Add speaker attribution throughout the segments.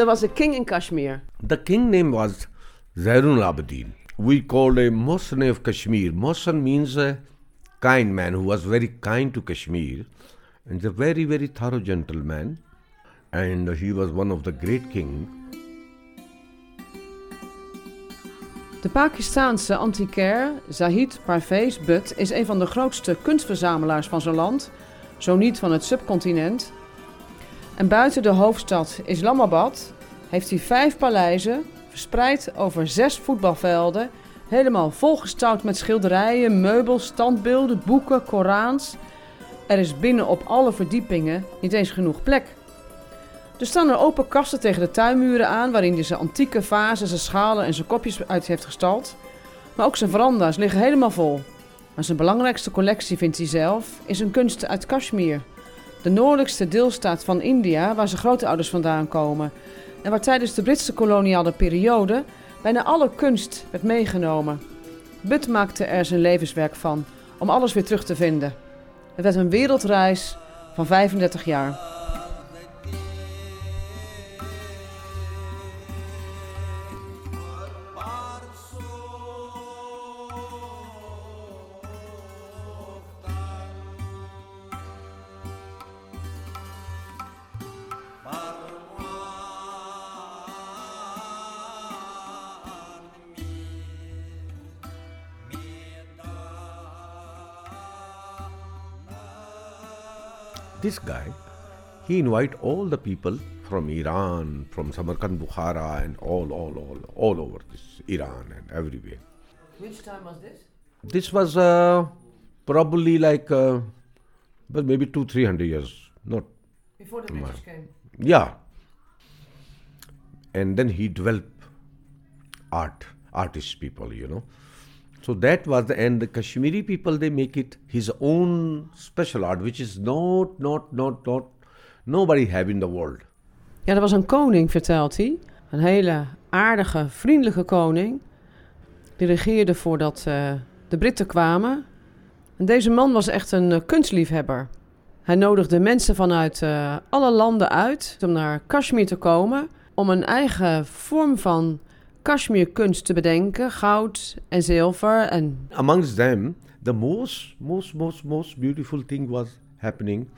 Speaker 1: there was a king in Kashmir.
Speaker 2: The king name was Zainul Abidin. We called a Mohsen of Kashmir. Mohsen means a kind man who was very kind to Kashmir and a very, very thorough gentleman. And he was one of the great king.
Speaker 1: De Pakistaanse antiquair Zahid Parvez Butt is een van de grootste kunstverzamelaars van zijn land, zo niet van het subcontinent. En buiten de hoofdstad Islamabad heeft hij vijf paleizen, verspreid over zes voetbalvelden, helemaal volgestouwd met schilderijen, meubels, standbeelden, boeken, Korans. Er is binnen op alle verdiepingen niet eens genoeg plek. Er staan er open kasten tegen de tuinmuren aan, waarin hij zijn antieke vazen, zijn schalen en zijn kopjes uit heeft gestald. Maar ook zijn veranda's liggen helemaal vol. Maar zijn belangrijkste collectie, vindt hij zelf, is een kunst uit Kashmir. De noordelijkste deelstaat van India, waar zijn grootouders vandaan komen. En waar tijdens de Britse koloniale periode bijna alle kunst werd meegenomen. Butt maakte er zijn levenswerk van, om alles weer terug te vinden. Het werd een wereldreis van 35 jaar.
Speaker 2: This guy, he invite all the people from Iran, from Samarkand, Bukhara, and all, all, all, all over this Iran and everywhere.
Speaker 1: Which time was this?
Speaker 2: This was uh, probably like, uh, but maybe two, three hundred years, not
Speaker 1: Before the
Speaker 2: British
Speaker 1: came.
Speaker 2: Yeah. And then he developed art, artist people, you know. So that was the and the Kashmiri people they make it his own special art, which is not, not, not, not nobody have in the world.
Speaker 1: Ja, er was een koning, vertelt hij. Een hele aardige, vriendelijke koning. Die regeerde voordat eh, de Britten kwamen. En deze man was echt een eh, kunstliefhebber. Hij nodigde mensen vanuit eh, alle landen uit om naar Kashmir te komen. Om een eigen vorm van Kashmir-kunst te bedenken. Goud en zilver en
Speaker 2: Amongst them, the most, most, most, most beautiful thing was happening.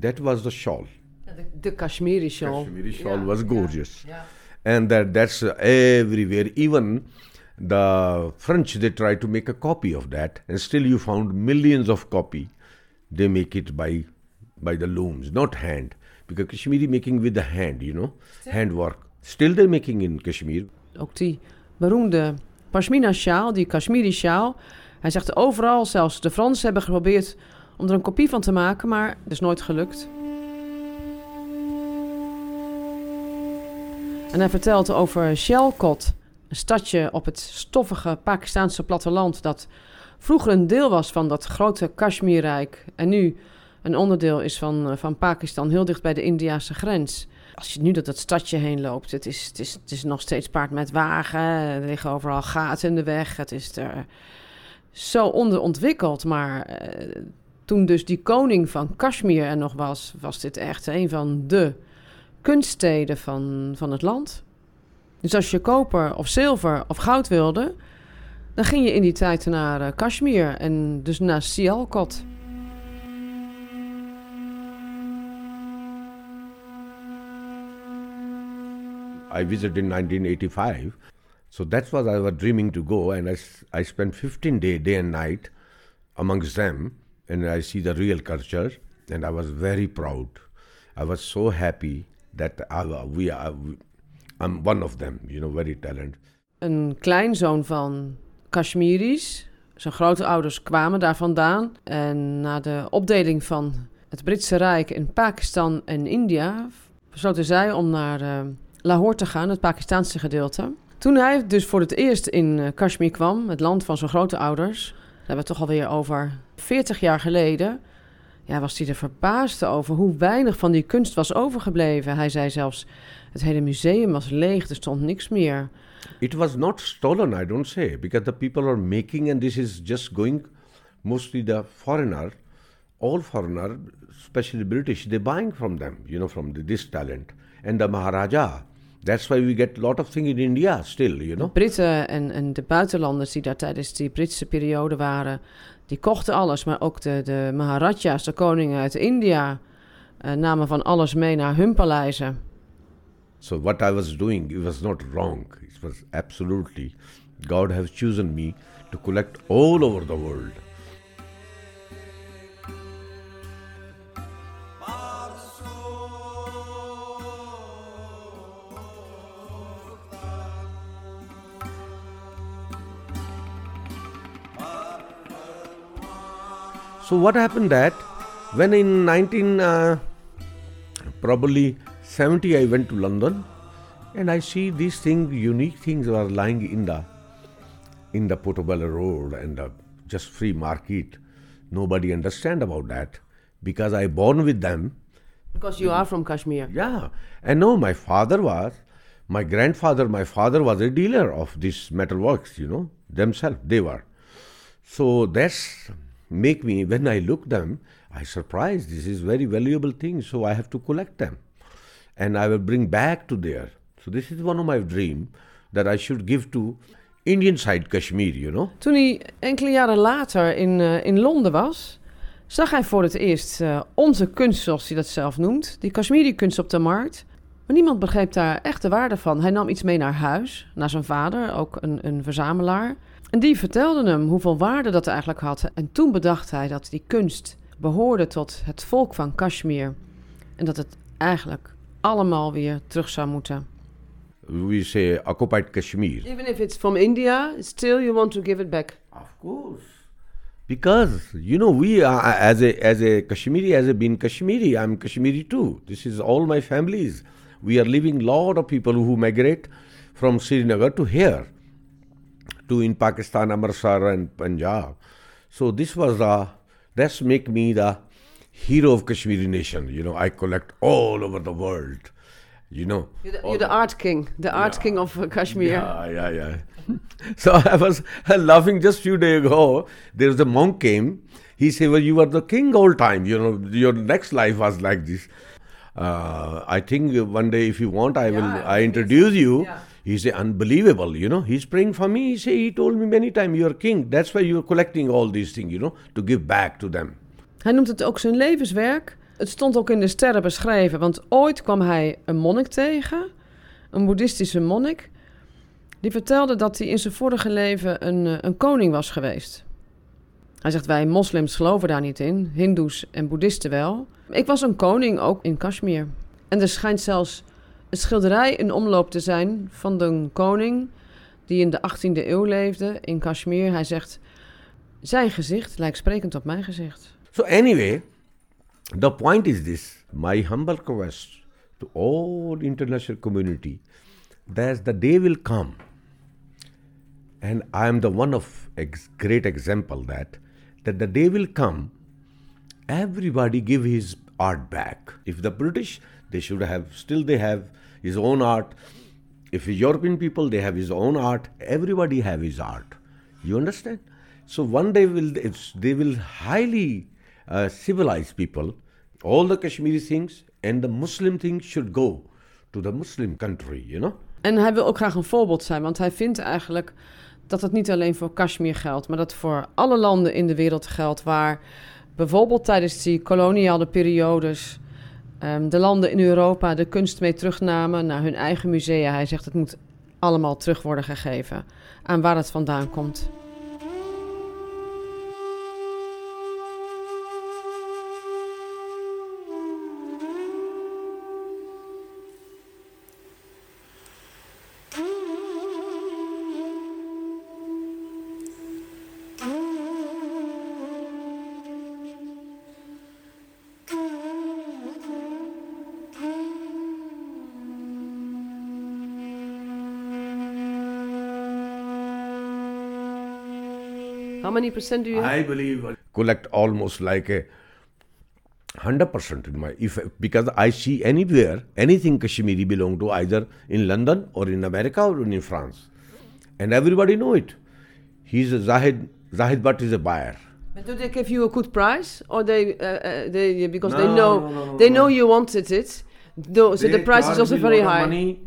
Speaker 2: That was the shawl.
Speaker 1: The, de Kashmiri shawl.
Speaker 2: Kashmiri shawl was
Speaker 1: ja,
Speaker 2: gorgeous.
Speaker 1: ja.
Speaker 2: and that that's uh, everywhere even the french they try to make a copy of that and still you found millions of copy they make it by by the looms not hand because kashmiri making with the hand you know hand work they're making in kashmir
Speaker 1: ook die beroemde pashmina-sjaal, die Kashmiri-sjaal. Hij zegt overal, zelfs de Fransen hebben geprobeerd om er een kopie van te maken, maar het is nooit gelukt. En hij vertelt over Shelkot, een stadje op het stoffige Pakistaanse platteland dat vroeger een deel was van dat grote Kashmirrijk en nu een onderdeel is van, eh, van Pakistan, heel dicht bij de Indiase grens. Als je nu dat stadje heen loopt, het is, het, is, het is nog steeds paard met wagen. Er liggen overal gaten in de weg. Het is er zo onderontwikkeld. Maar eh, toen dus die koning van Kashmir er nog was, was dit echt een van de kunststeden van, van het land. Dus als je koper of zilver of goud wilde, dan ging je in die tijd naar eh, Kashmir en dus naar Sialkot.
Speaker 2: I visited in 1985 so that's what i was dreaming to go and i, I spent 15 day day and night amongst them and i see the real culture and i was very proud i was so happy that I, we are i'm one of them you know very talented
Speaker 1: een kleinzoon van Kashmiris. Zijn grootouders kwamen daar vandaan. En na de opdeling van het Britse Rijk in Pakistan en India... besloten zij om naar eh, Lahore te gaan, het Pakistaanse gedeelte. Toen hij dus voor het eerst in eh, Kashmir kwam, het land van zijn grootouders... daar hebben we het toch alweer over 40 jaar geleden... Ja, was hij er verbaasd over hoe weinig van die kunst was overgebleven. Hij zei zelfs, het hele museum was leeg, er stond niks meer...
Speaker 2: it was not stolen i don't say because the people are making and this is just going mostly the foreigner all foreigner especially british they're buying from them you know from the, this talent and the Maharaja. That's why we get a lot of things in India still, you know.
Speaker 1: Britten en, en de buitenlanders die daar tijdens die Britse periode waren, die kochten alles. Maar ook de, de Maharajas, de koningen uit India, uh, namen van alles mee naar hun paleizen.
Speaker 2: So what I was doing, it was not wrong. It was absolutely, God has chosen me to collect all over the world. So what happened that when in 19 uh, probably 70 I went to London and I see these things unique things were lying in the in the Portobello Road and the just free market. Nobody understand about that because I born with them.
Speaker 1: Because you are from Kashmir.
Speaker 2: Yeah, and no, my father was, my grandfather, my father was a dealer of these metalworks. You know themselves they were. So that's make me when I look them, I surprised. This is very valuable thing, so I have to collect them, and I will bring back to there. So this is one of my dream that I should give to Indian side Kashmir, you know.
Speaker 1: Toen hij enkele jaren later in, uh, in Londen was, zag hij voor het eerst uh, onze kunst, zoals hij dat zelf noemt, die Kashmiri-kunst op de markt. Maar niemand begreep daar echt de waarde van. Hij nam iets mee naar huis, naar zijn vader, ook een, een verzamelaar. En die vertelde hem hoeveel waarde dat eigenlijk had. En toen bedacht hij dat die kunst behoorde tot het volk van Kashmir. En dat het eigenlijk allemaal weer terug zou moeten.
Speaker 2: We say occupied Kashmir.
Speaker 1: Even if it's from India, still you want to give it back.
Speaker 2: Of course. Because you know we are as a as a Kashmiri as a being Kashmiri, I'm Kashmiri too. This is all my families. We are living lot of people who migrate from Srinagar to here. To in Pakistan, Amritsar and Punjab. So this was the, that's make me the hero of Kashmiri nation. You know, I collect all over the world. You know,
Speaker 1: you're the, you're the art king, the art king of Kashmir.
Speaker 2: Yeah, yeah, yeah. so I was laughing just few days ago. There was a monk came. He said, "Well, you are the king all time. You know, your next life was like this." Uh, I think one day, if you want, I will. I introduce you. Yeah He's unbelievable, you know. He's praying for me. He say, he told me many times, you're king. That's why you're collecting all these things, you know, to give back to them.
Speaker 1: Hij noemt het ook zijn levenswerk. Het stond ook in de sterren beschreven, want ooit kwam hij een monnik tegen, een boeddhistische monnik. Die vertelde dat hij in zijn vorige leven een, eh, een koning was geweest. Hij zegt, wij moslims geloven daar niet in, hindoes en boeddhisten wel. Ik was een koning, ook in Kashmir. En er schijnt zelfs een schilderij in omloop te zijn van de koning die in de 18e eeuw leefde in Kashmir. Hij zegt, zijn gezicht lijkt sprekend op mijn gezicht.
Speaker 2: So anyway, the point is this. My humble request to all international community that the day will come and I am the one of great example that that the day will come everybody give his art back if the british they should have still they have his own art. If European people, they have his own art. Everybody have his art. You understand? So one day will they will highly uh, civilize people. All the Kashmiri things and the Muslim things should go to the Muslim country, you know.
Speaker 1: En hij wil ook graag een voorbeeld zijn, want hij vindt eigenlijk dat het niet alleen voor Kashmir geldt, maar dat voor alle landen in de wereld geldt waar bijvoorbeeld tijdens die koloniale periodes um, de landen in Europa de kunst mee terugnamen naar hun eigen musea. Hij zegt het moet allemaal terug worden gegeven aan waar het vandaan komt. How many percent do you have?
Speaker 2: I believe I collect almost like a hundred percent in my if because I see anywhere anything Kashmiri belong to either in London or in America or in France, and everybody know it. He's a Zahid Zahid Bhatt is a buyer.
Speaker 1: But do they give you a good price, or they uh, uh, they because no, they know no, no, they know you wanted it? Though, so the price is also very high.
Speaker 2: Money.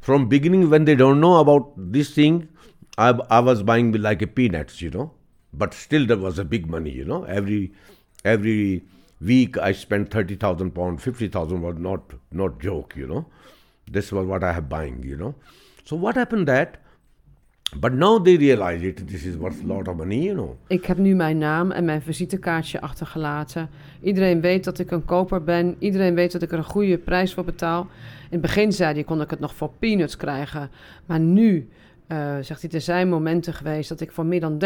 Speaker 2: From beginning, when they don't know about this thing, I, I was buying like a peanuts, you know. But still, there was a big money, you know. Every every week, I spent thirty thousand pound, fifty thousand was not not joke, you know. This was what I have buying, you know. So what happened that? But now they realize it. This is worth a lot of money, you know.
Speaker 1: Ik heb nu mijn naam en mijn visitekaartje achtergelaten. Iedereen weet dat ik een koper ben. Iedereen weet dat ik er een goede prijs voor betaal. In het begin zei hij, kon ik het nog voor peanuts krijgen. Maar nu, eh, zegt hij, er zijn momenten geweest dat ik voor meer dan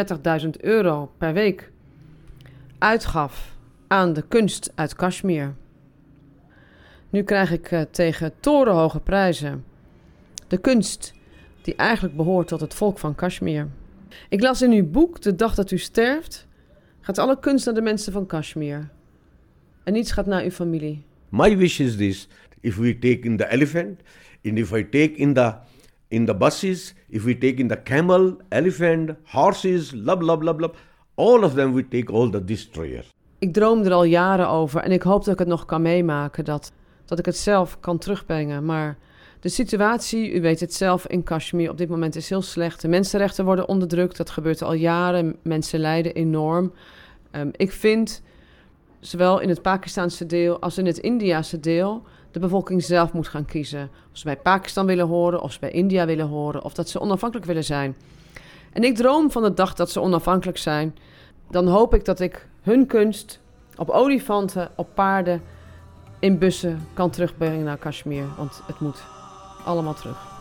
Speaker 1: 30.000 euro per week uitgaf aan de kunst uit Kashmir. Nu krijg ik eh, tegen torenhoge prijzen de kunst die eigenlijk behoort tot het volk van Kashmir. Ik las in uw boek, De dag dat u sterft, gaat alle kunst naar de mensen van Kashmir. En niets gaat naar uw familie.
Speaker 2: My wish is this: if we take in the elephant, and if I take in the in the buses, if we take in the camel, elephant, horses, lub, all of them we take all the destroyers.
Speaker 1: Ik droom er al jaren over en ik hoop dat ik het nog kan meemaken, dat, dat ik het zelf kan terugbrengen. Maar de situatie, u weet het zelf, in Kashmir op dit moment is heel slecht. De mensenrechten worden onderdrukt, dat gebeurt al jaren. Mensen lijden enorm. Ehm, ik vind, zowel in het Pakistanse deel als in het Indiase deel, de bevolking zelf moet gaan kiezen. Of ze bij Pakistan willen horen, of ze bij India willen horen, of dat ze onafhankelijk willen zijn. En ik droom van de dag dat ze onafhankelijk zijn. Dan hoop ik dat ik hun kunst op olifanten, op paarden, in bussen kan terugbrengen naar Kashmir. Want het moet allemaal terug.